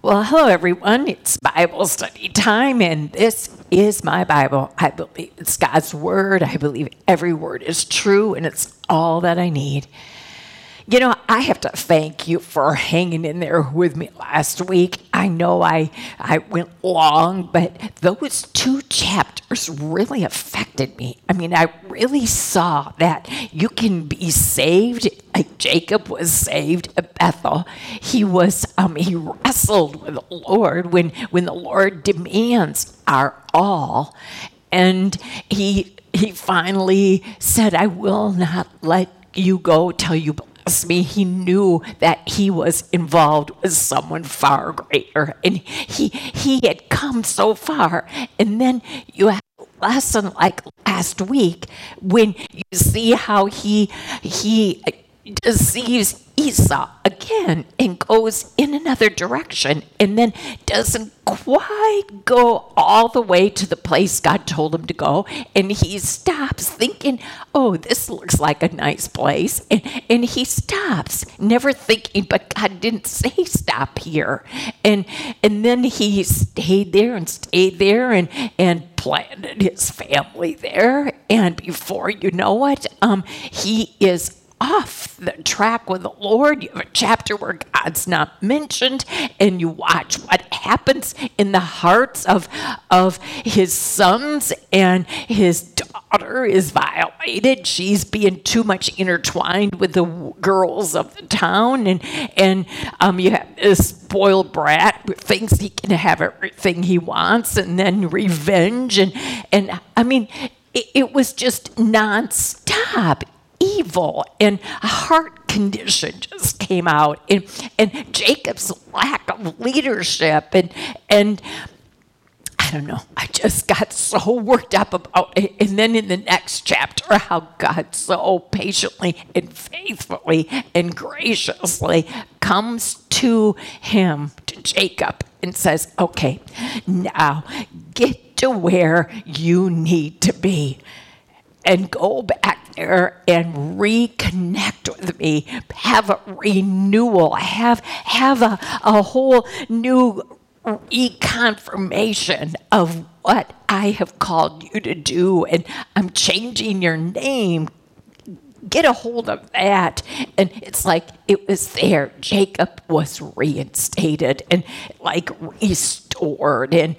Well, hello everyone. It's Bible study time, and this is my Bible. I believe it's God's Word. I believe every word is true, and it's all that I need. You know, I have to thank you for hanging in there with me last week. I know I I went long, but those two chapters really affected me. I mean, I really saw that you can be saved. Like Jacob was saved at Bethel. He was um, he wrestled with the Lord when when the Lord demands our all, and he he finally said, "I will not let." You go till you me, he knew that he was involved with someone far greater. And he, he had come so far. And then you have lesson like last week when you see how he, he deceives Esau again and goes in another direction and then doesn't quite go all the way to the place God told him to go. And he stops thinking, oh, this looks like a nice place. And, and he stops, never thinking, but God didn't say stop here. And, and then he stayed there and stayed there and, and planted his family there. And before you know it, um, he is off the track with the Lord. You have a chapter where God's not mentioned, and you watch what happens in the hearts of, of his sons, and his daughter is violated. She's being too much intertwined with the girls of the town, and, and um, you have this spoiled brat who thinks he can have everything he wants, and then revenge. And, and I mean, it, it was just nonstop evil and a heart condition just came out and, and Jacob's lack of leadership and and I don't know. I just got so worked up about it. And then in the next chapter, how God so patiently and faithfully and graciously comes to him, to Jacob, and says, Okay, now get to where you need to be and go back there and reconnect with me, have a renewal, have have a, a whole new reconfirmation of what I have called you to do, and I'm changing your name. Get a hold of that. And it's like it was there. Jacob was reinstated and like restored. And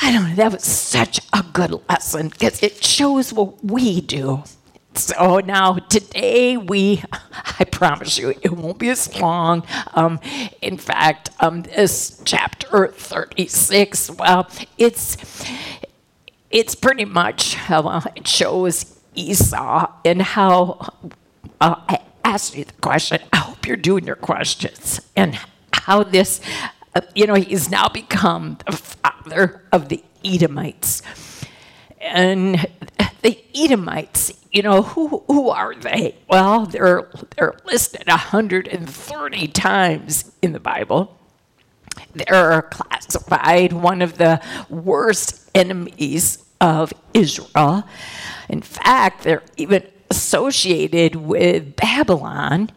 I don't know, that was such a good lesson because it shows what we do. So now today we, I promise you, it won't be as long. Um, in fact, um, this chapter 36, well, it's it's pretty much well, it shows Esau and how uh, I asked you the question. I hope you're doing your questions and how this you know, he's now become the father of the Edomites. And the Edomites, you know, who, who are they? Well, they're, they're listed 130 times in the Bible. They're classified one of the worst enemies of Israel. In fact, they're even associated with Babylon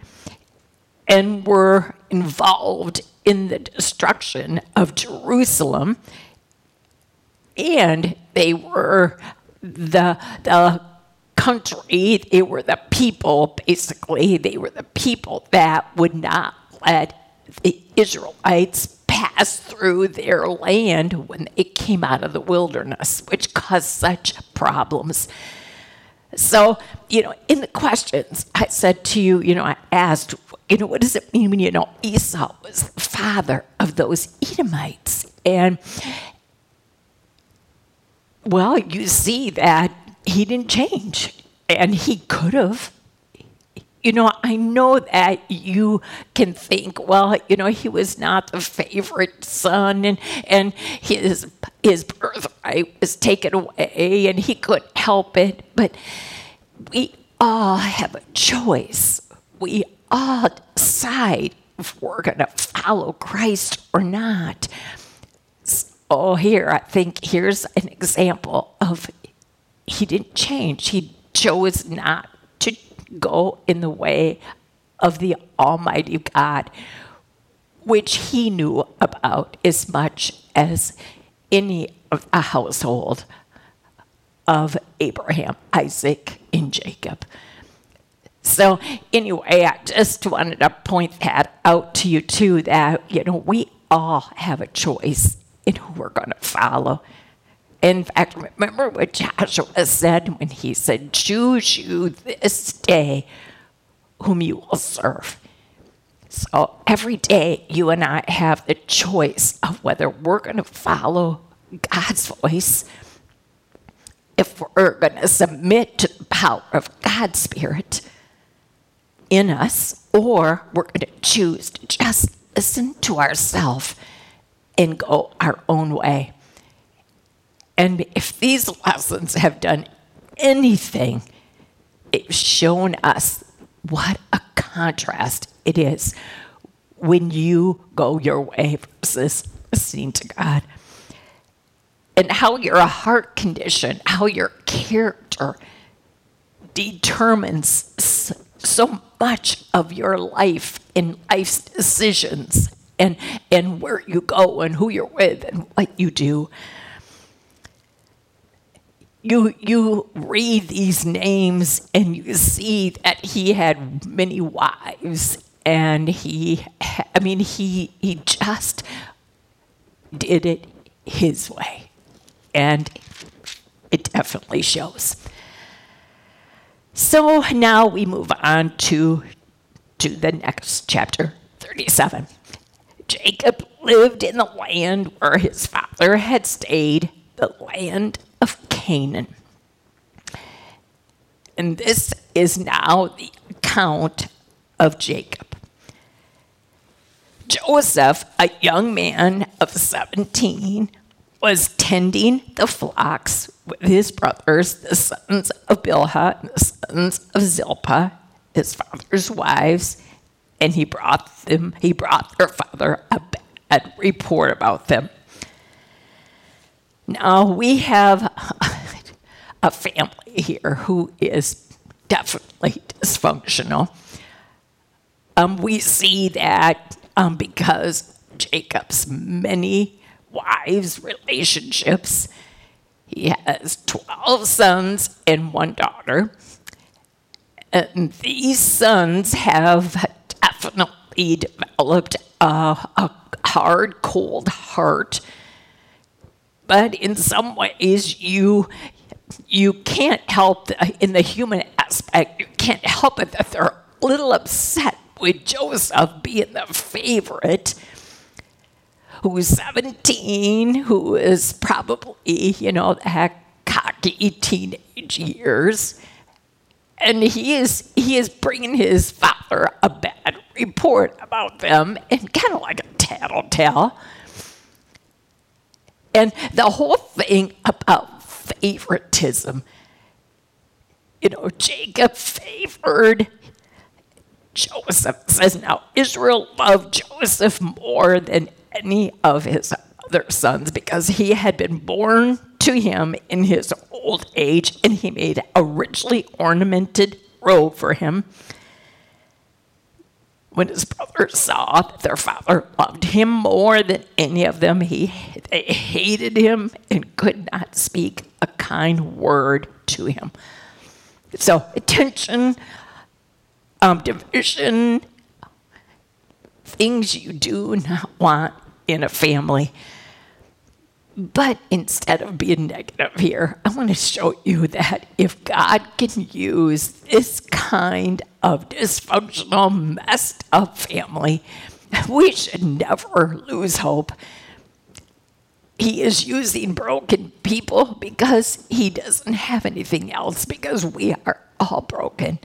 and were involved in the destruction of Jerusalem. And they were the, the country, they were the people, basically, they were the people that would not let the Israelites pass through their land when they came out of the wilderness, which caused such problems. So, you know, in the questions, I said to you, you know, I asked, you know, what does it mean when you know Esau was the father of those Edomites? And, well, you see that he didn't change, and he could have. You know, I know that you can think, well, you know, he was not the favorite son, and and his his birthright was taken away, and he couldn't help it. But we all have a choice. We all decide if we're going to follow Christ or not. So here, I think here's an example of he didn't change. He chose not to go in the way of the Almighty God. which he knew about as much as any of the household of Abraham, Isaac, and Jacob. So, anyway, I just wanted to point that out to you too that, you know, we all have a choice who we're going to follow. In fact, remember what Joshua said when he said, Choose you this day whom you will serve. So every day, you and I have the choice of whether we're going to follow God's voice, if we're going to submit to the power of God's Spirit in us, or we're going to choose to just listen to ourselves and go our own way. And if these lessons have done anything, it's shown us what a contrast it is when you go your way versus listening to God. And how your heart condition, how your character determines so much of your life in life's decisions and, and where you go and who you're with and what you do. You, you read these names and you see that he had many wives and he i mean he he just did it his way. And it definitely shows. So now we move on to to the next chapter 37 jacob lived in the land where his father had stayed the land of canaan and this is now the account of Jacob. Joseph, a young man of 17, was tending the flocks with his brothers, the sons of Bilhah and the sons of Zilpah, his father's wives, and he brought them, he brought their father a bad report about them. Now we have a family here who is definitely dysfunctional. Um, we see that um, because Jacob's many wives' relationships. He has 12 sons and one daughter. And these sons have definitely developed a, a hard, cold heart. But in some ways, you you can't help the, in the human aspect. You can't help it that they're a little upset with Joseph being the favorite, who's 17, who is probably, you know, that cocky teenage years. And he is, he is bringing his father a bad report about them and kind of like a tattletale. And the whole thing about favoritism, you know, Jacob favored Joseph says, Now Israel loved Joseph more than any of his other sons because he had been born to him in his old age and he made a richly ornamented robe for him. When his brothers saw that their father loved him more than any of them, he, they hated him and could not speak a kind word to him. So, attention um, division, things you do not want in a family. But instead of being negative here, I want to show you that if God can use this kind of dysfunctional, messed up family, we should never lose hope. He is using broken people because he doesn't have anything else, because we are all broken.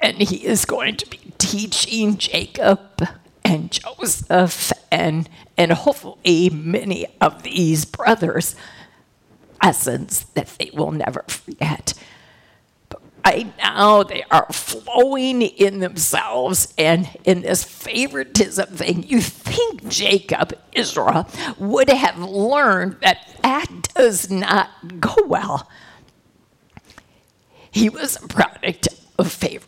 And he is going to be teaching Jacob and Joseph and, and hopefully many of these brothers lessons that they will never forget. But right now, they are flowing in themselves and in this favoritism thing. You think Jacob, Israel, would have learned that that does not go well. He was a product of favor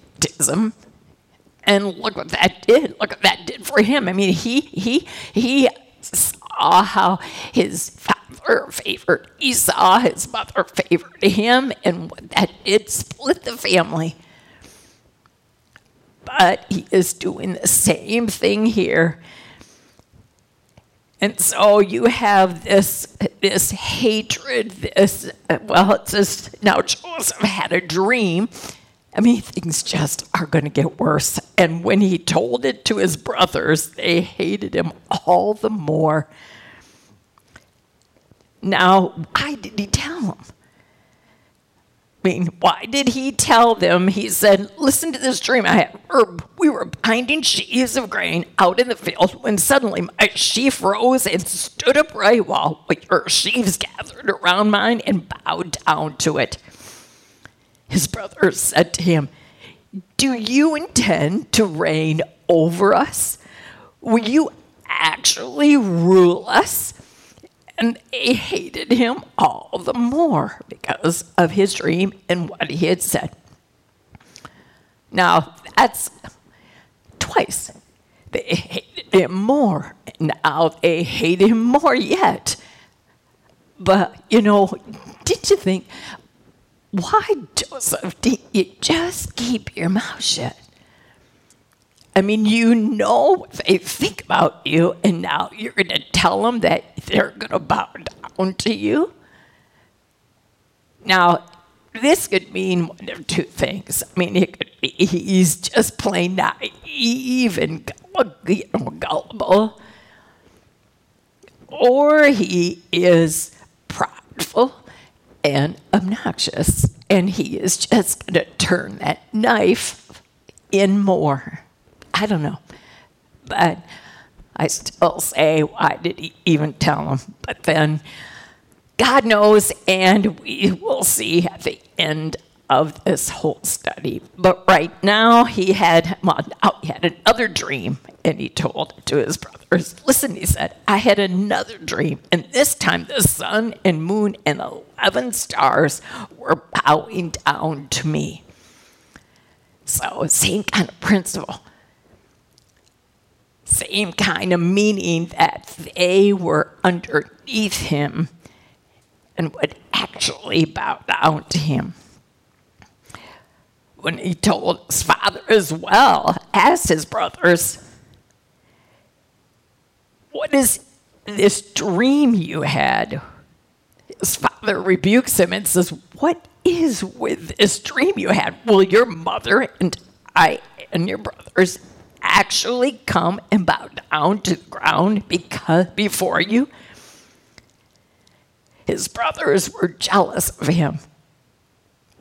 And look what that did. Look what that did for him. I mean, he he he saw how his father favored Esau, his mother favored him, and what that did split the family. But he is doing the same thing here. And so you have this this hatred, this well, it's just now Joseph had a dream. I mean, things just are going to get worse. And when he told it to his brothers, they hated him all the more. Now, why did he tell them? I mean, why did he tell them? He said, Listen to this dream I had. We were binding sheaves of grain out in the field when suddenly my sheaf rose and stood upright while your sheaves gathered around mine and bowed down to it. His brothers said to him, Do you intend to reign over us? Will you actually rule us? And they hated him all the more because of his dream and what he had said. Now, that's twice. They hated him more. Now they hate him more yet. But, you know, did you think, why, Joseph, did you just keep your mouth shut? I mean, you know they think about you, and now you're going to tell them that they're going to bow down to you? Now, this could mean one of two things. I mean, it could be he's just plain naive and gullible, or he is prideful and obnoxious, and he is just going to turn that knife in more. I don't know. But I still say, why did he even tell him? But then God knows, and we will see at the end of this whole study. But right now, he had well, now he had another dream, and he told it to his brothers. Listen, he said, I had another dream, and this time the sun and moon and eleven stars were bowing down to me. So, same kind of principle same kind of meaning that they were underneath him and would actually bow down to him. When he told his father as well as his brothers, What is this dream you had? His father rebukes him and says, What is with this dream you had? Will your mother and I and your brothers actually come and bow down to the ground because before you? His brothers were jealous of him.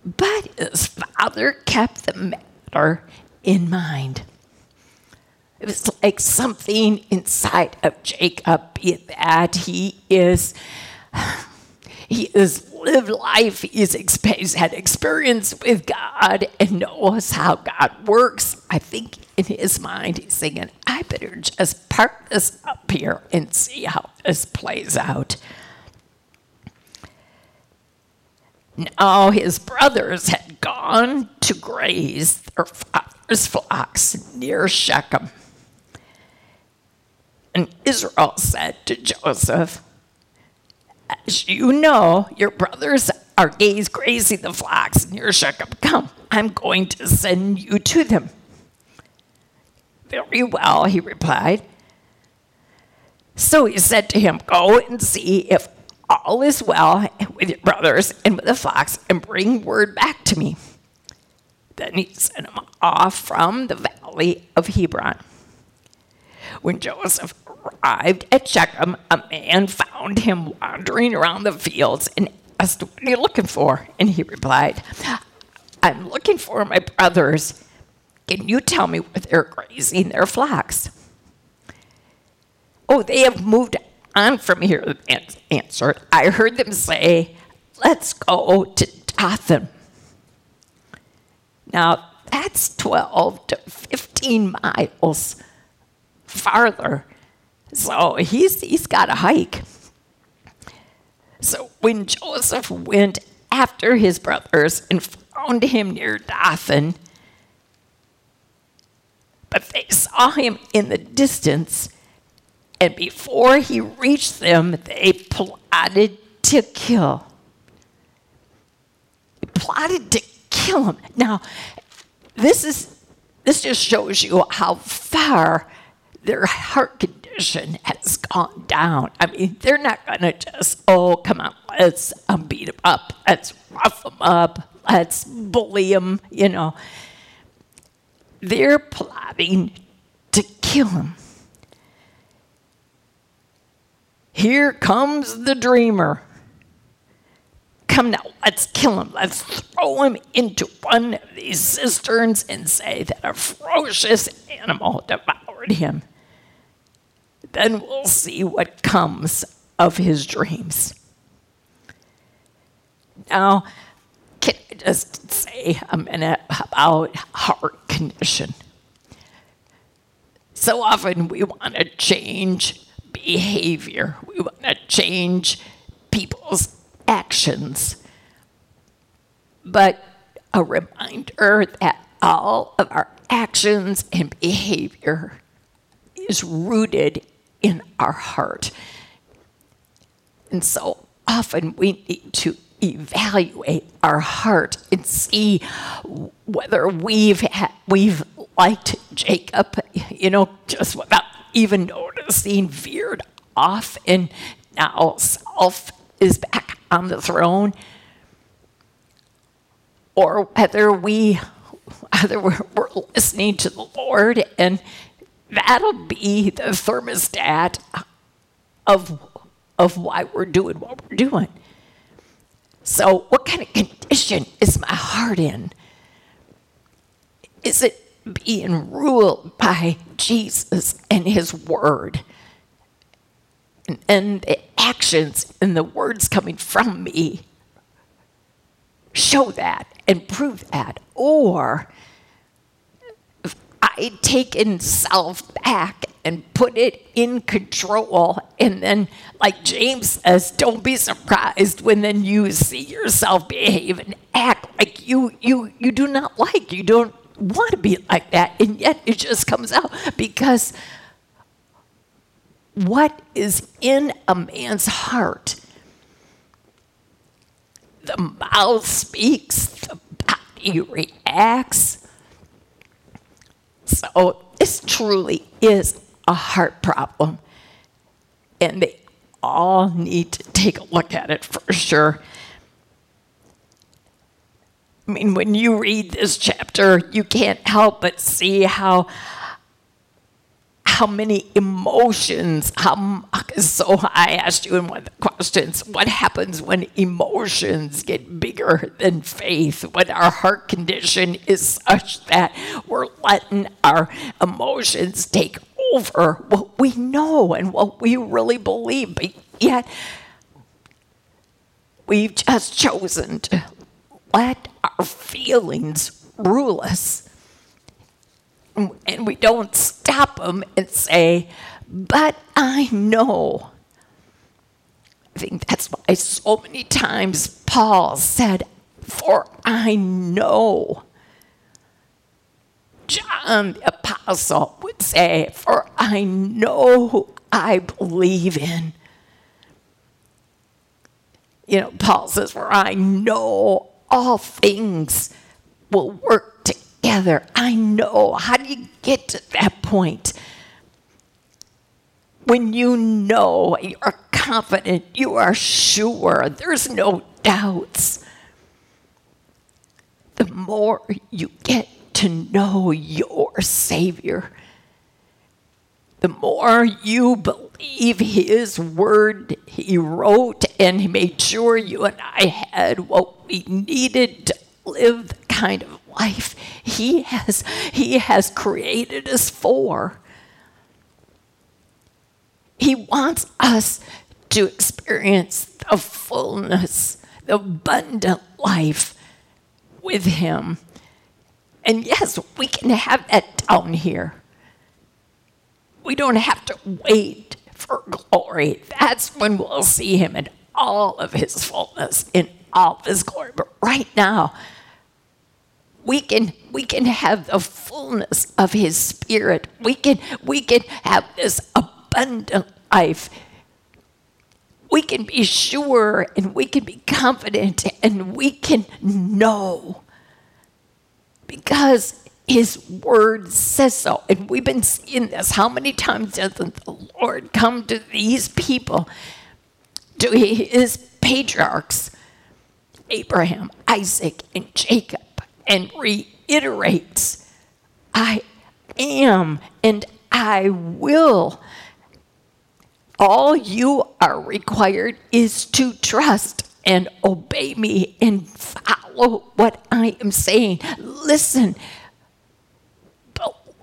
But his father kept the matter in mind. It was like something inside of Jacob, be that he is he has lived life, he's, he's had experience with God and knows how God works. I think in his mind, he's thinking, I better just park this up here and see how this plays out. Now his brothers had gone to graze their father's flocks near Shechem. And Israel said to Joseph, as you know, your brothers are grazing the flocks near Shechem. Come, I'm going to send you to them. Very well, he replied. So he said to him, Go and see if all is well with your brothers and with the flocks, and bring word back to me. Then he sent him off from the valley of Hebron. When Joseph arrived at Shechem, a man found him wandering around the fields and asked, What are you looking for? And he replied, I'm looking for my brothers. Can you tell me where they're grazing their flocks? Oh, they have moved on from here, answered. I heard them say, Let's go to Dothan. Now, that's 12 to 15 miles farther so he's, he's got a hike. So when Joseph went after his brothers and found him near Dothan, But they saw him in the distance, and before he reached them, they plotted to kill. They plotted to kill him. Now, this is this just shows you how far their heart condition has gone down. I mean, they're not going to just, oh, come on, let's um, beat him up, let's rough him up, let's bully him, you know. They're plotting to kill him. Here comes the dreamer. Come now, let's kill him. Let's throw him into one of these cisterns and say that a ferocious animal devoured him. Then we'll see what comes of his dreams. Now, can I just say a minute about heart condition? So often we want to change behavior, we want to change people's actions. But a reminder that all of our actions and behavior is rooted in our heart. And so often we need to evaluate our heart and see whether we've we've liked Jacob, you know, just without even noticing, veered off, and now self is back on the throne, or whether we whether we're, we're listening to the Lord and that'll be the thermostat of of why we're doing what we're doing. So, what kind of condition is my heart in? Is it being ruled by Jesus and His Word? And, and the actions and the words coming from me show that and prove that. Or if I taken self back and put it in control, and then, like James says, don't be surprised when then you see yourself behave and act like you you you do not like. You don't want to be like that, and yet it just comes out because what is in a man's heart. The mouth speaks, the body reacts. So, this truly is a heart problem. And they all need to take a look at it for sure. I mean, when you read this chapter, you can't help but see how how many emotions. How, so I asked you in one of the questions, what happens when emotions get bigger than faith? When our heart condition is such that we're letting our emotions take over what we know and what we really believe, but yet we've just chosen to let our feelings rule us and we don't stop them and say, but I know. I think that's why so many times Paul said, for I know. John the Apostle would say, For I know I believe in. You know, Paul says, For I know all things will work together. I know. How do you get to that point? When you know, you're confident, you are sure, there's no doubts. The more you get to know your Savior, the more you believe If his word He wrote and He made sure you and I had what we needed to live the kind of life he has he has created us for. He wants us to experience the fullness the abundant life with him. And yes we can have that down here. We don't have to wait for glory. That's when we'll see him in all of his fullness in all of his glory. But right now we can we can have the fullness of his spirit. We can we can have this abundant life. We can be sure and we can be confident and we can know. Because his word says so. And we've been seeing this. How many times doesn't the Lord come to these people, to his patriarchs, Abraham, Isaac, and Jacob, and reiterates, I am and I will. All you are required is to trust and obey me and follow what I am saying. Listen,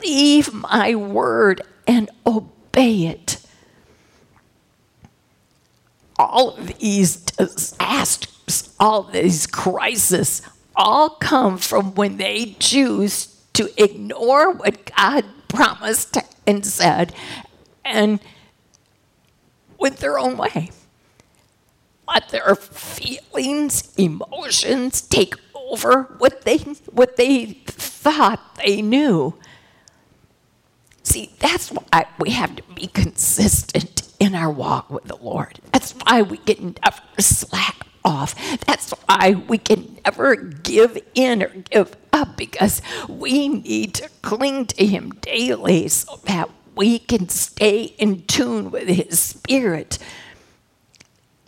believe my word and obey it. All of these disasters, all these crises, all come from when they choose to ignore what God promised and said and went their own way. Let their feelings, emotions take over what they what they thought they knew. See, that's why we have to be consistent in our walk with the Lord. That's why we can never slack off. That's why we can never give in or give up because we need to cling to Him daily so that we can stay in tune with His Spirit.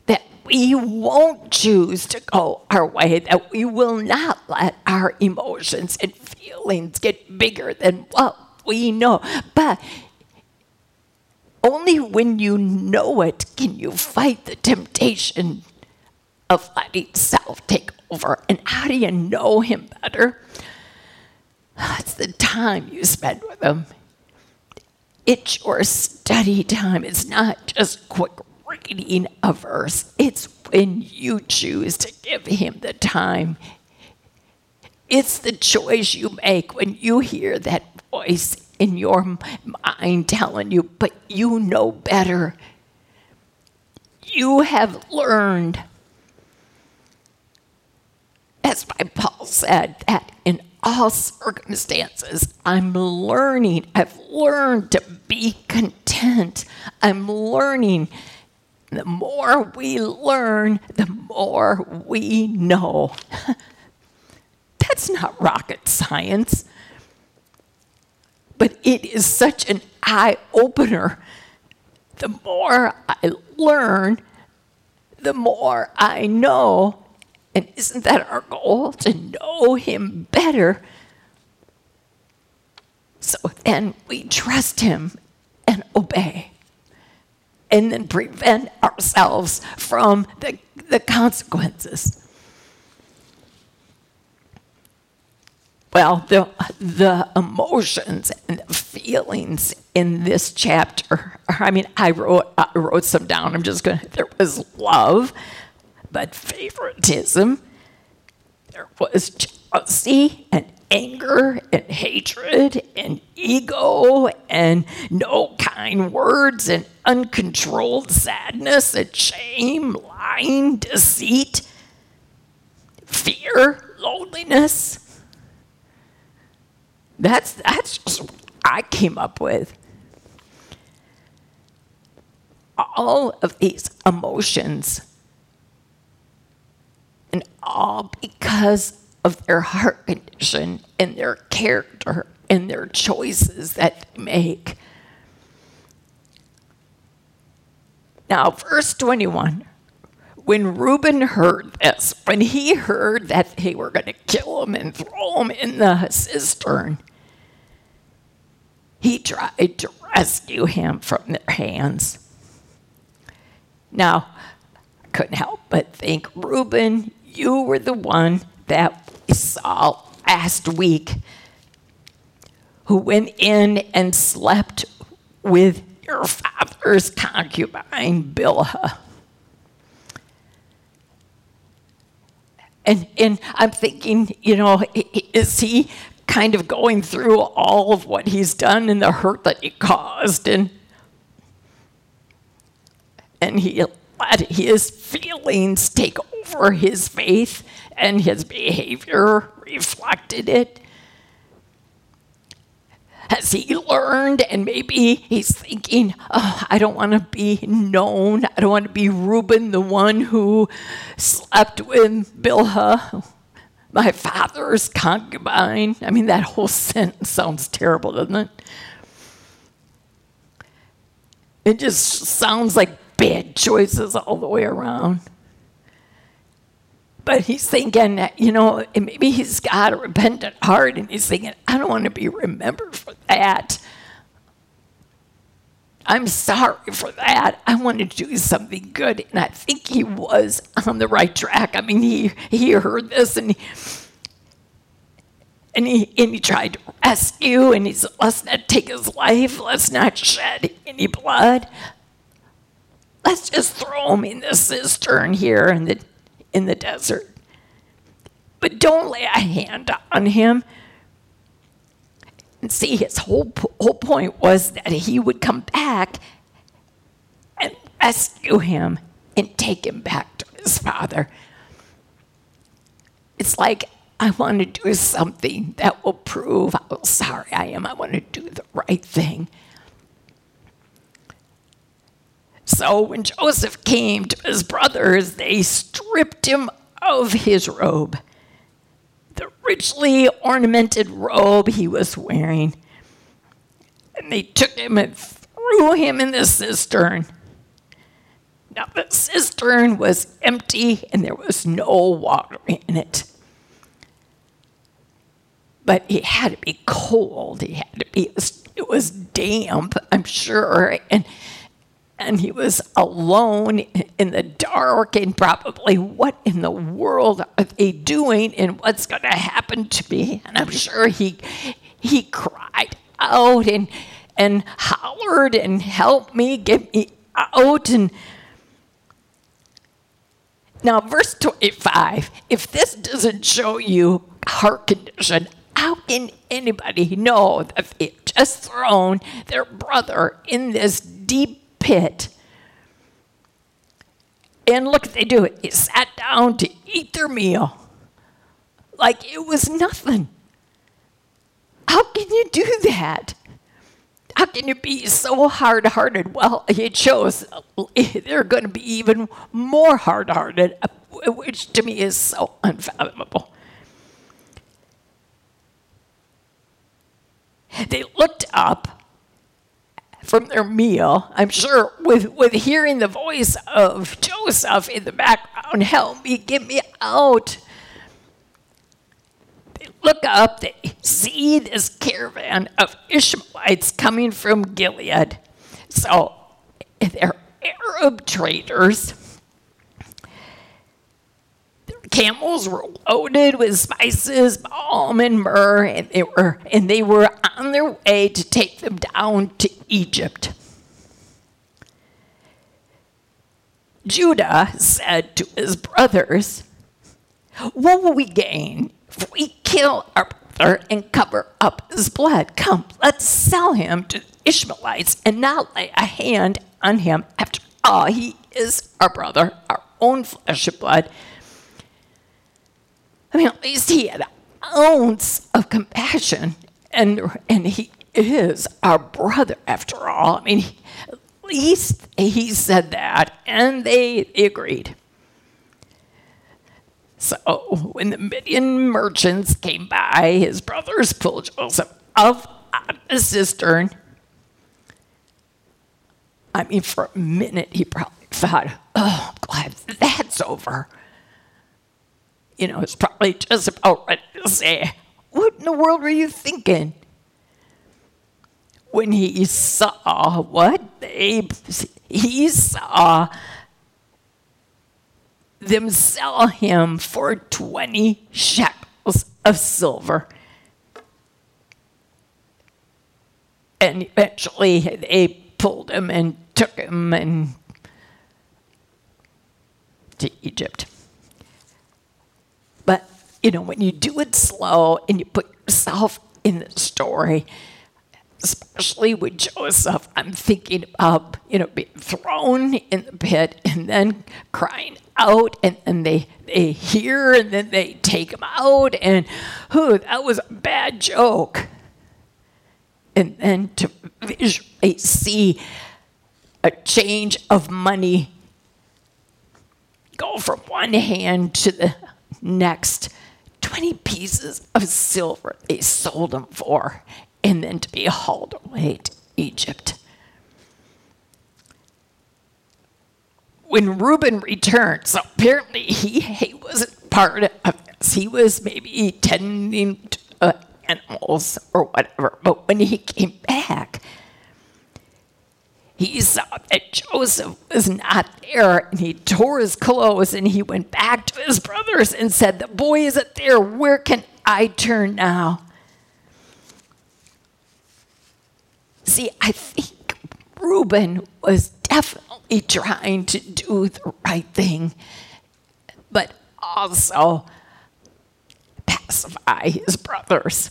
That we won't choose to go our way, that we will not let our emotions and feelings get bigger than what we know. But only when you know it can you fight the temptation of letting self take over. And how do you know him better? It's the time you spend with him. It's your study time. It's not just quick reading a verse, it's when you choose to give him the time. It's the choice you make when you hear that voice in your mind telling you, but you know better. You have learned. That's why Paul said that in all circumstances, I'm learning. I've learned to be content. I'm learning. The more we learn, the more we know. That's not rocket science but it is such an eye opener. The more I learn, the more I know. And isn't that our goal? To know Him better. So then we trust Him and obey. And then prevent ourselves from the, the consequences. Well, the, the emotions and the feelings in this chapter. I mean, I wrote, I wrote some down. I'm just going to, there was love, but favoritism. There was jealousy and anger and hatred and ego and no kind words and uncontrolled sadness and shame, lying, deceit, fear, loneliness that's that's just I came up with. All of these emotions, and all because of their heart condition and their character and their choices that they make. Now, verse 21 when Reuben heard this, when he heard that they were going to kill him and throw him in the cistern, he tried to rescue him from their hands. Now, I couldn't help but think, Reuben, you were the one that we saw last week who went in and slept with your father's concubine, Bilhah. And, and I'm thinking, you know, is he kind of going through all of what he's done and the hurt that he caused? And, and he let his feelings take over his faith and his behavior reflected it? Has he learned and maybe he's thinking, oh, I don't want to be known. I don't want to be Reuben, the one who slept with Bilhah, my father's concubine. I mean, that whole sentence sounds terrible, doesn't it? It just sounds like bad choices all the way around. But he's thinking, you know, maybe he's got a repentant heart and he's thinking, I don't want to be remembered for that. I'm sorry for that. I want to do something good. And I think he was on the right track. I mean, he, he heard this and he, and he, and he tried to rescue and he said, let's not take his life. Let's not shed any blood. Let's just throw him in the cistern here in the in the desert. But don't lay a hand on him. And see, his whole, whole point was that he would come back and rescue him and take him back to his father. It's like, I want to do something that will prove how sorry I am. I want to do the right thing. So when Joseph came to his brothers, they stripped him of his robe, richly ornamented robe he was wearing. And they took him and threw him in the cistern. Now, the cistern was empty and there was no water in it. But it had to be cold. It had to be, it was damp, I'm sure. And and he was alone in the dark and probably what in the world are they doing and what's going to happen to me? And i'm sure he he cried out and and hollered and helped me get me out. And now verse 25 if this doesn't show you heart condition how can anybody know that they've just thrown their brother in this deep pit. And look, they do it. They sat down to eat their meal like it was nothing. How can you do that? How can you be so hard hearted? Well, it shows they're going to be even more hard hearted, which to me is so unfathomable. They looked up from their meal. I'm sure with, with hearing the voice of Joseph in the background, help me, get me out. They look up, they see this caravan of Ishmaelites coming from Gilead. So they're Arab traders camels were loaded with spices, balm, and myrrh, and they were and they were on their way to take them down to Egypt. Judah said to his brothers, What will we gain if we kill our brother and cover up his blood? Come, let's sell him to the Ishmaelites and not lay a hand on him. After all, he is our brother, our own flesh and blood. I mean, at least he had an ounce of compassion, and and he is our brother after all. I mean, he, at least he said that, and they, they agreed. So when the Midian merchants came by, his brothers pulled Joseph up out of the cistern. I mean, for a minute, he probably thought, oh, I'm glad that's over you know, it's probably just about ready to say, What in the world were you thinking? When he saw what they, he saw them sell him for 20 shekels of silver. And eventually they pulled him and took him and to Egypt. You know, when you do it slow and you put yourself in the story, especially with Joseph, I'm thinking of, you know, being thrown in the pit and then crying out and, and they, they hear and then they take him out and who that was a bad joke. And then to visually see a change of money go from one hand to the next 20 pieces of silver they sold him for and then to be hauled away to Egypt. When Reuben returned, so apparently he, he wasn't part of this. He was maybe tending to uh, animals or whatever. But when he came back, he saw that Joseph was not there and he tore his clothes and he went back to his brothers and said, The boy isn't there. Where can I turn now? See, I think Reuben was definitely trying to do the right thing, but also pacify his brothers.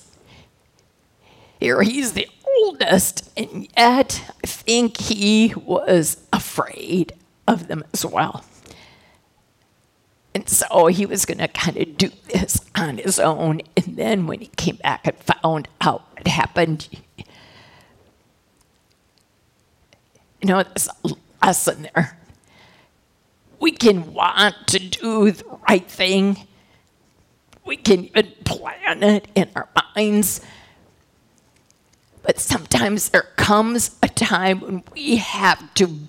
Here he's the oldest, and yet I think he was afraid of them as well. And so he was going to kind of do this on his own. And then when he came back and found out what happened, you know, there's a lesson there. We can want to do the right thing. We can even plan it in our minds. But sometimes there comes a time when we have to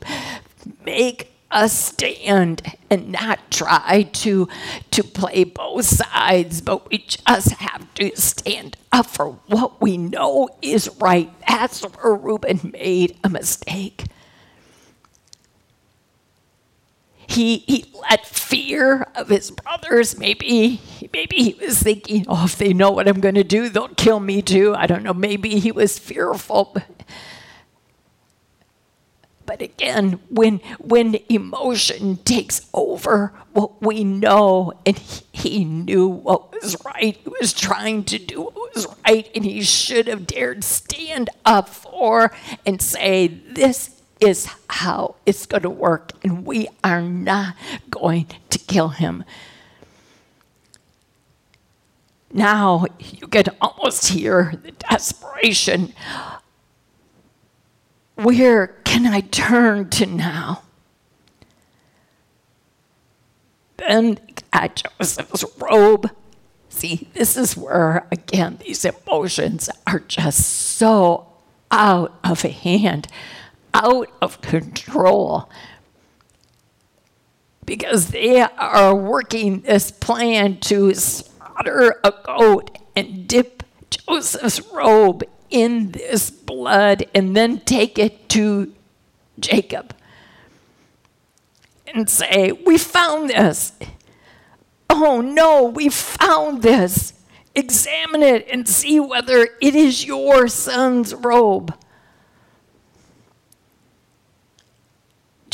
make a stand and not try to to play both sides but we just have to stand up for what we know is right. That's where reuben made a mistake he he let fear of his brothers maybe maybe he was thinking oh if they know what i'm going to do they'll kill me too. I don't know maybe he was fearful. But again when when emotion takes over what we know and he, he knew what was right he was trying to do what was right and he should have dared stand up for and say this is how it's going to work, and we are not going to kill him. Now you can almost hear the desperation. Where can I turn to now? Then at Joseph's robe. See, this is where, again, these emotions are just so out of hand out of control because they are working this plan to slaughter a goat and dip Joseph's robe in this blood and then take it to Jacob and say, We found this. Oh no, we found this. Examine it and see whether it is your son's robe.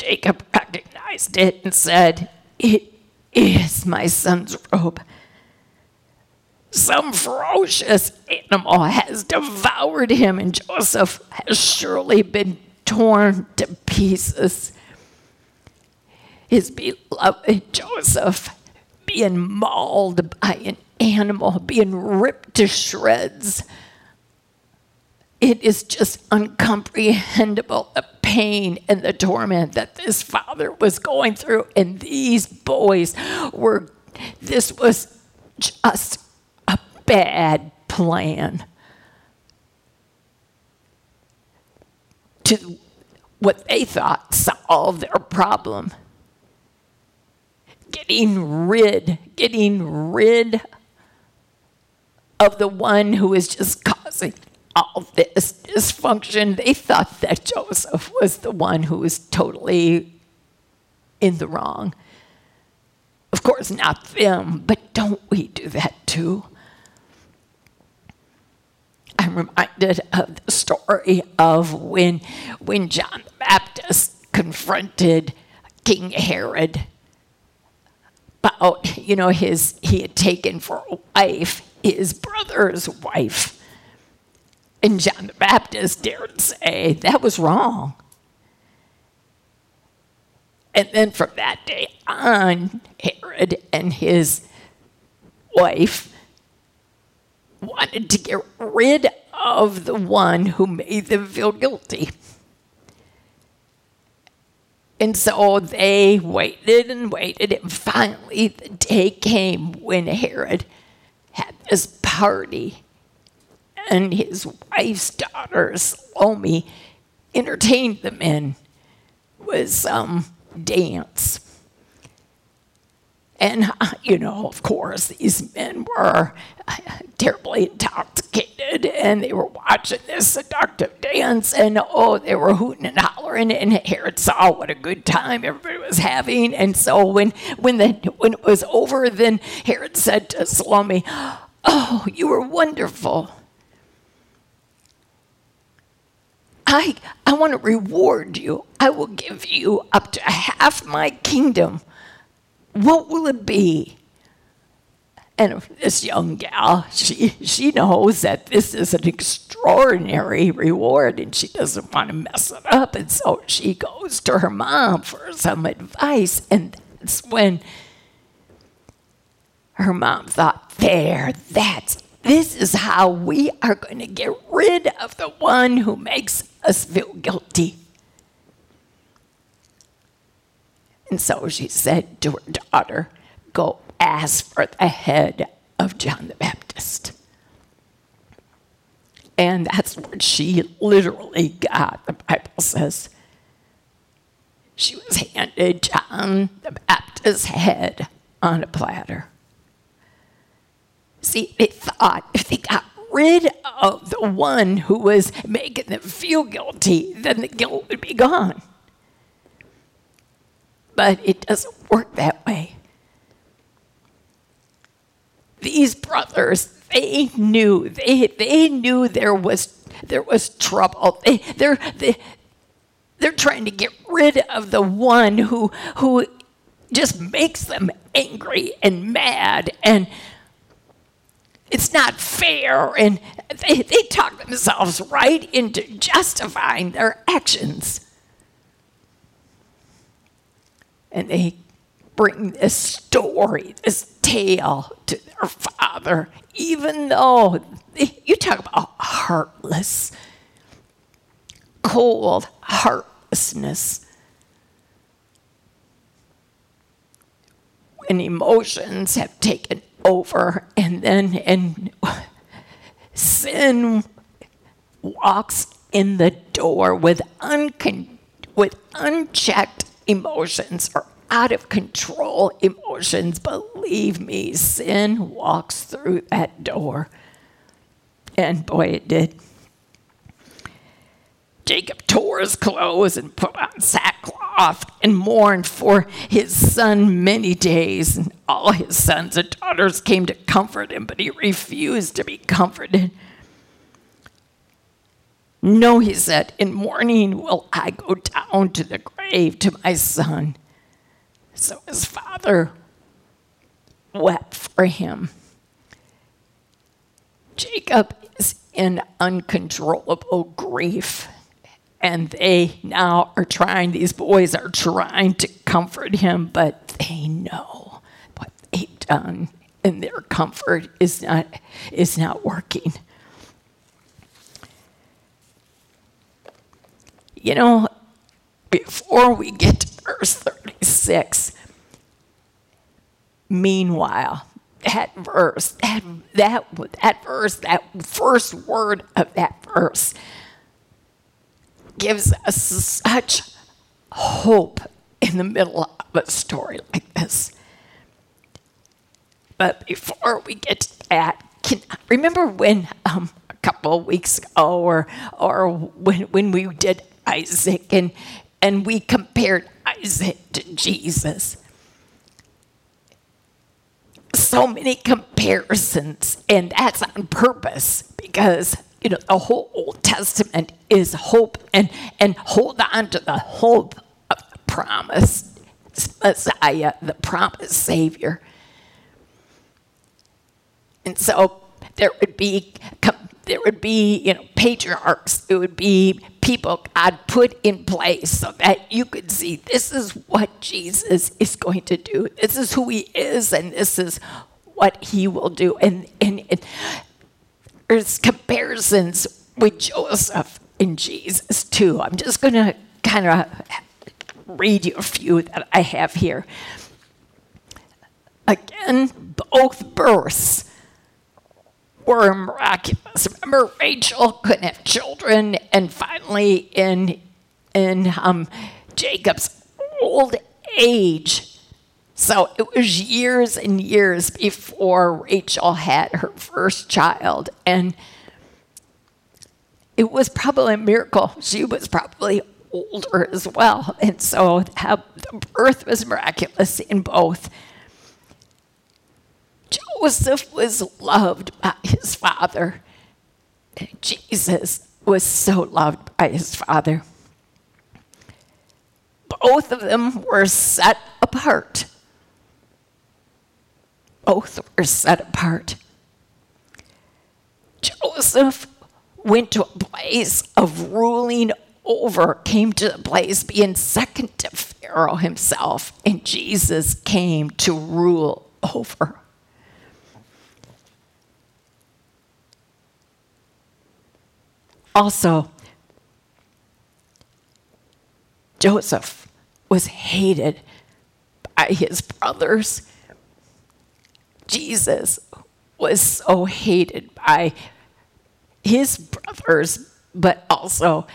Jacob recognized it and said, It is my son's robe. Some ferocious animal has devoured him, and Joseph has surely been torn to pieces. His beloved Joseph being mauled by an animal, being ripped to shreds. It is just uncomprehendable the pain and the torment that this father was going through. And these boys were, this was just a bad plan. To what they thought solve their problem. Getting rid, getting rid of the one who is just all this dysfunction. They thought that Joseph was the one who was totally in the wrong. Of course, not them, but don't we do that too? I'm reminded of the story of when, when John the Baptist confronted King Herod about, you know, his he had taken for a wife his brother's wife And John the Baptist dared say that was wrong. And then from that day on, Herod and his wife wanted to get rid of the one who made them feel guilty. And so they waited and waited, and finally the day came when Herod had this party, and his wife's daughter, Salome, entertained the men with some dance. And, you know, of course, these men were terribly intoxicated and they were watching this seductive dance and, oh, they were hooting and hollering. And Herod saw what a good time everybody was having. And so when, when, the, when it was over, then Herod said to Salome, Oh, you were wonderful. I, I want to reward you. I will give you up to half my kingdom what will it be? And this young gal, she, she knows that this is an extraordinary reward and she doesn't want to mess it up. And so she goes to her mom for some advice. And that's when her mom thought, there, that's, this is how we are going to get rid of the one who makes us feel guilty. And so she said to her daughter, Go ask for the head of John the Baptist. And that's what she literally got, the Bible says. She was handed John the Baptist's head on a platter. See, they thought if they got rid of the one who was making them feel guilty, then the guilt would be gone. But it doesn't work that way. These brothers, they knew, they, they knew there was, there was trouble. They, they're, they, they're trying to get rid of the one who, who just makes them angry and mad and it's not fair and they, they talk themselves right into justifying their actions and they bring this story, this tale to their father, even though they, you talk about heartless, cold heartlessness. When emotions have taken over, and then and sin walks in the door with uncon- with unchecked emotions or out of control emotions, believe me, sin walks through that door. And boy, it did. Jacob tore his clothes and put on sackcloth and mourned for his son many days. And all his sons and daughters came to comfort him, but he refused to be comforted. No, he said, in mourning will I go down to the grave to my son. So his father wept for him. Jacob is in uncontrollable grief. And they now are trying, these boys are trying to comfort him, but they know what they've done, and their comfort is not, is not working. You know, before we get to verse 36, meanwhile, that verse, that, that, that verse, that first word of that verse gives us such hope in the middle of a story like this. But before we get to that, can, remember when um, a couple of weeks ago, or or when when we did Isaac, and, and we compared Isaac to Jesus. So many comparisons, and that's on purpose because you know the whole Old Testament is hope and and hold on to the hope of the promised Messiah, the promised Savior. And so there would be there would be, you know, patriarchs. It would be people God put in place so that you could see this is what Jesus is going to do. This is who he is, and this is what he will do. And, and, and there's comparisons with Joseph and Jesus too. I'm just going to kind of read you a few that I have here. Again, both births were miraculous. Remember, Rachel couldn't have children, and finally, in in um, Jacob's old age, so it was years and years before Rachel had her first child, and it was probably a miracle. She was probably older as well, and so the birth was miraculous in both. Joseph was loved by his father. Jesus was so loved by his father. Both of them were set apart. Both were set apart. Joseph went to a place of ruling over, came to the place being second to Pharaoh himself, and Jesus came to rule over. Also, Joseph was hated by his brothers. Jesus was so hated by his brothers, but also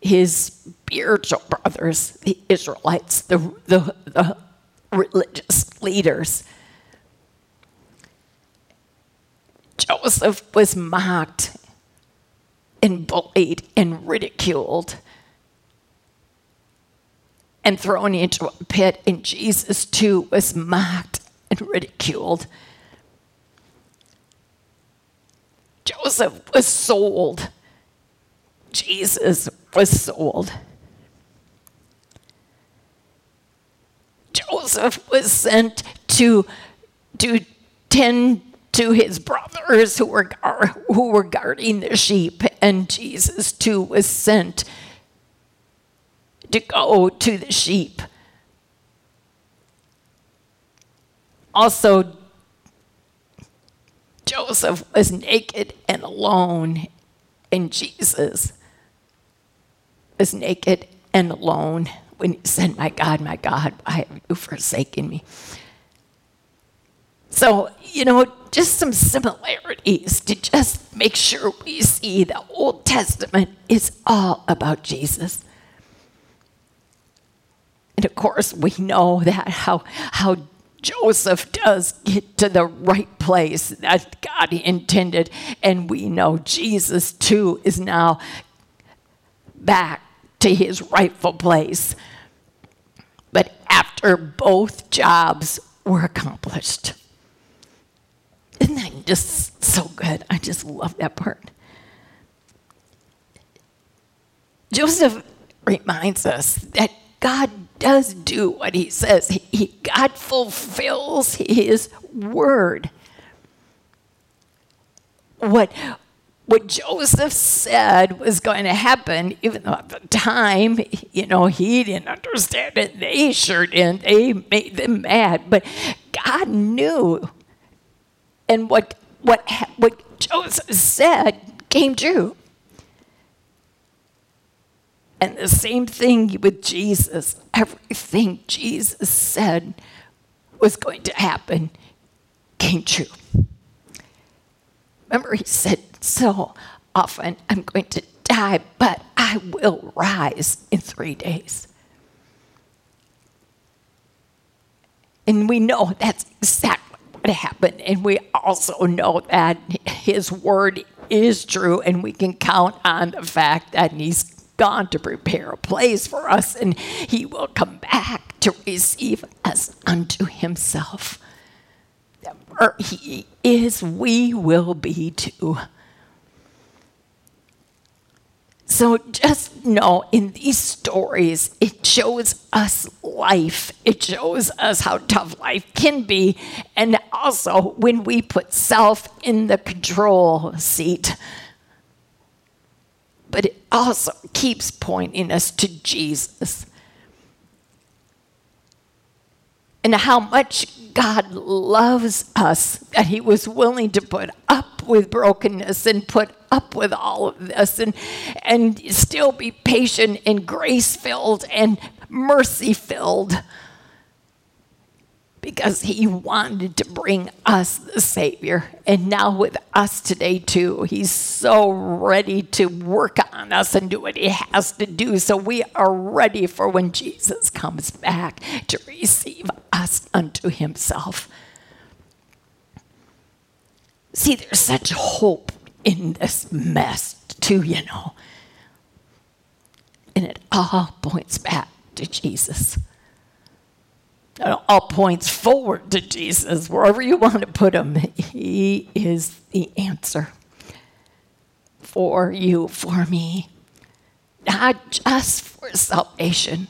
his spiritual brothers, the Israelites, the, the, the religious leaders. Joseph was mocked and bullied and ridiculed and thrown into a pit, and Jesus too was mocked and ridiculed. Joseph was sold. Jesus was sold. Joseph was sent to, to tend to his brothers who were, who were guarding the sheep, and Jesus too was sent to go to the sheep. Also, Joseph was naked and alone, and Jesus was naked and alone when he said, My God, my God, why have you forsaken me? So, you know, just some similarities to just make sure we see the Old Testament is all about Jesus. And of course, we know that how, how Joseph does get to the right place that God intended. And we know Jesus too is now back to his rightful place. But after both jobs were accomplished. Isn't that just so good? I just love that part. Joseph reminds us that God does do what he says. He, God fulfills his word. What, what Joseph said was going to happen, even though at the time, you know, he didn't understand it. They sure didn't. They made them mad. But God knew and what, what, what Joseph said came true. And the same thing with Jesus. Everything Jesus said was going to happen came true. Remember, he said so often, I'm going to die, but I will rise in three days. And we know that's exactly what happened. And we also know that his word is true, and we can count on the fact that he's gone to prepare a place for us, and he will come back to receive us unto himself. Where he is, we will be too. So just know in these stories, it shows us life. It shows us how tough life can be. And also when we put self in the control seat, but it also keeps pointing us to Jesus. And how much God loves us that He was willing to put up with brokenness and put up with all of this and, and still be patient and grace filled and mercy filled because he wanted to bring us the Savior. And now, with us today, too, he's so ready to work on us and do what he has to do. So we are ready for when Jesus comes back to receive us unto himself. See, there's such hope in this mess, too, you know. And it all points back to Jesus all points forward to Jesus, wherever you want to put him. He is the answer for you, for me. Not just for salvation,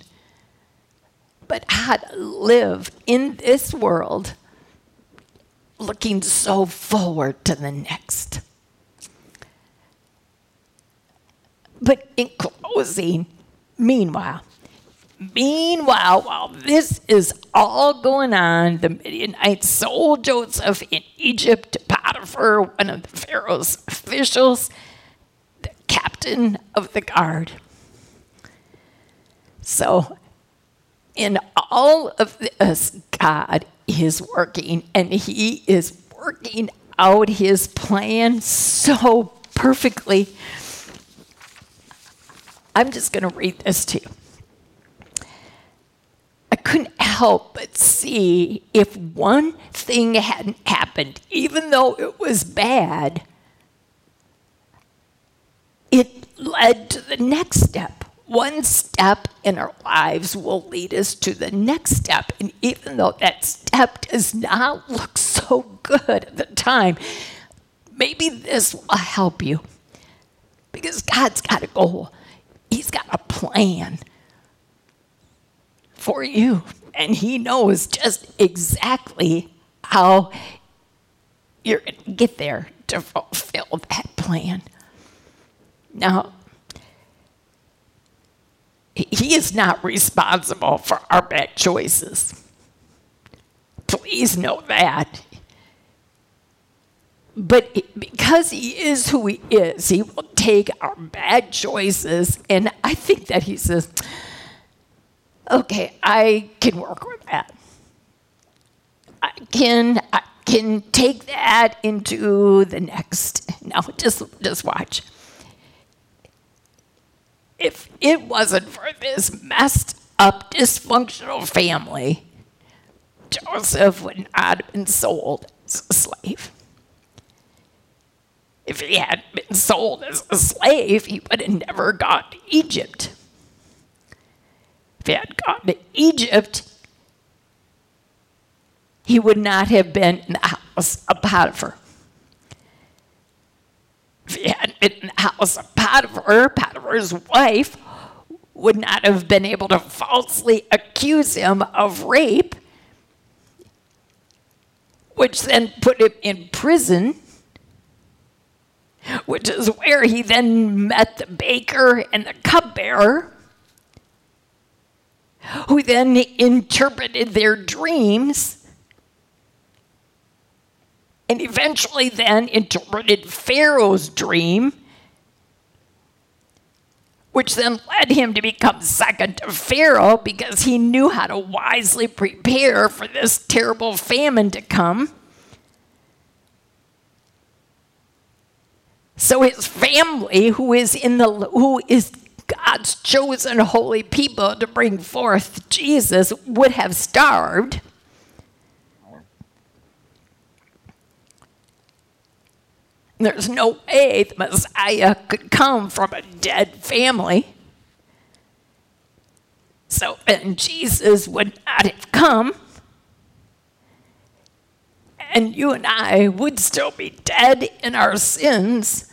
but how to live in this world looking so forward to the next. But in closing, meanwhile, Meanwhile, while this is all going on, the Midianites sold Joseph in Egypt to Potiphar, one of the Pharaoh's officials, the captain of the guard. So, in all of this, God is working, and He is working out His plan so perfectly. I'm just going to read this to you. Couldn't help but see if one thing hadn't happened, even though it was bad, it led to the next step. One step in our lives will lead us to the next step. And even though that step does not look so good at the time, maybe this will help you. Because God's got a goal, He's got a plan for you. And He knows just exactly how you're going to get there to fulfill that plan. Now, He is not responsible for our bad choices. Please know that. But because he is who he is, he will take our bad choices. And I think that he says, okay, I can work with that. I can I can take that into the next. Now just just watch. If it wasn't for this messed up dysfunctional family, Joseph would not have been sold as a slave. If he had been sold as a slave, he would have never gone to Egypt if he had gone to Egypt, he would not have been in the house of Potiphar. If he hadn't been in the house of Potiphar, Potiphar's wife would not have been able to falsely accuse him of rape, which then put him in prison, which is where he then met the baker and the cupbearer who then interpreted their dreams and eventually then interpreted Pharaoh's dream, which then led him to become second to Pharaoh because he knew how to wisely prepare for this terrible famine to come. So his family, who is in the who is God's chosen holy people to bring forth Jesus would have starved. There's no way the Messiah could come from a dead family. So then Jesus would not have come. And you and I would still be dead in our sins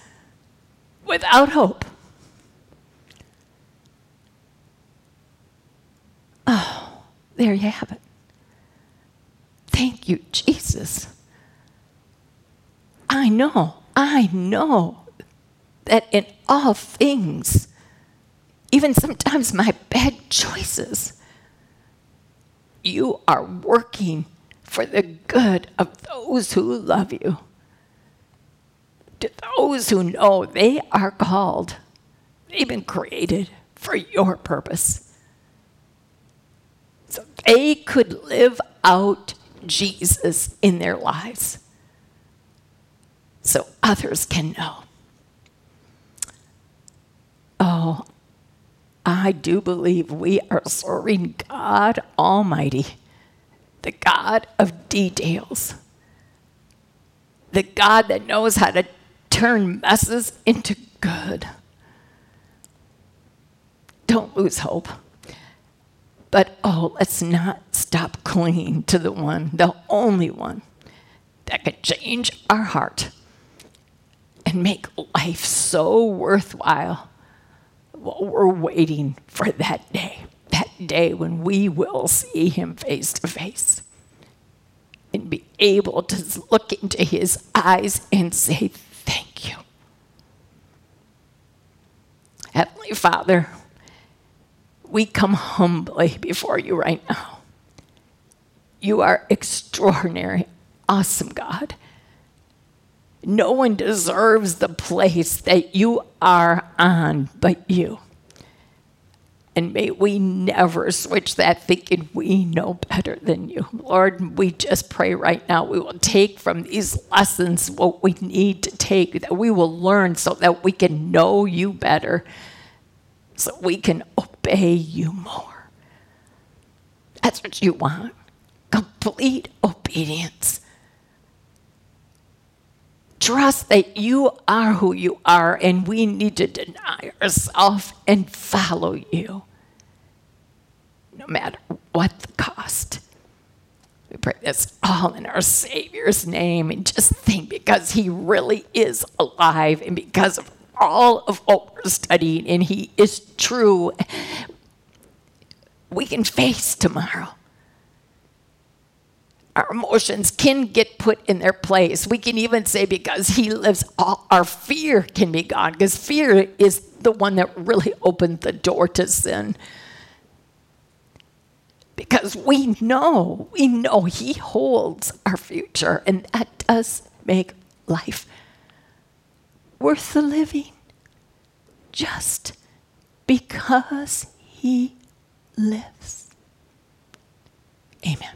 without hope. Oh, there you have it. Thank you, Jesus. I know, I know that in all things, even sometimes my bad choices, you are working for the good of those who love you. To those who know they are called, they've been created for your purpose. So they could live out Jesus in their lives. So others can know. Oh, I do believe we are serving God Almighty, the God of details, the God that knows how to turn messes into good. Don't lose hope. But oh, let's not stop clinging to the one, the only one that can change our heart and make life so worthwhile while we're waiting for that day, that day when we will see him face to face and be able to look into his eyes and say, Thank you. Heavenly Father, we come humbly before you right now. You are extraordinary, awesome God. No one deserves the place that you are on but you. And may we never switch that thinking we know better than you. Lord, we just pray right now we will take from these lessons what we need to take, that we will learn so that we can know you better, so we can obey you more. That's what you want complete obedience. Trust that you are who you are, and we need to deny ourselves and follow you, no matter what the cost. We pray this all in our Savior's name, and just think because He really is alive, and because of all of what we're studying, and He is true, we can face tomorrow. Our emotions can get put in their place. We can even say, because He lives, all our fear can be gone, because fear is the one that really opened the door to sin. Because we know, we know He holds our future, and that does make life worth the living just because He lives. Amen.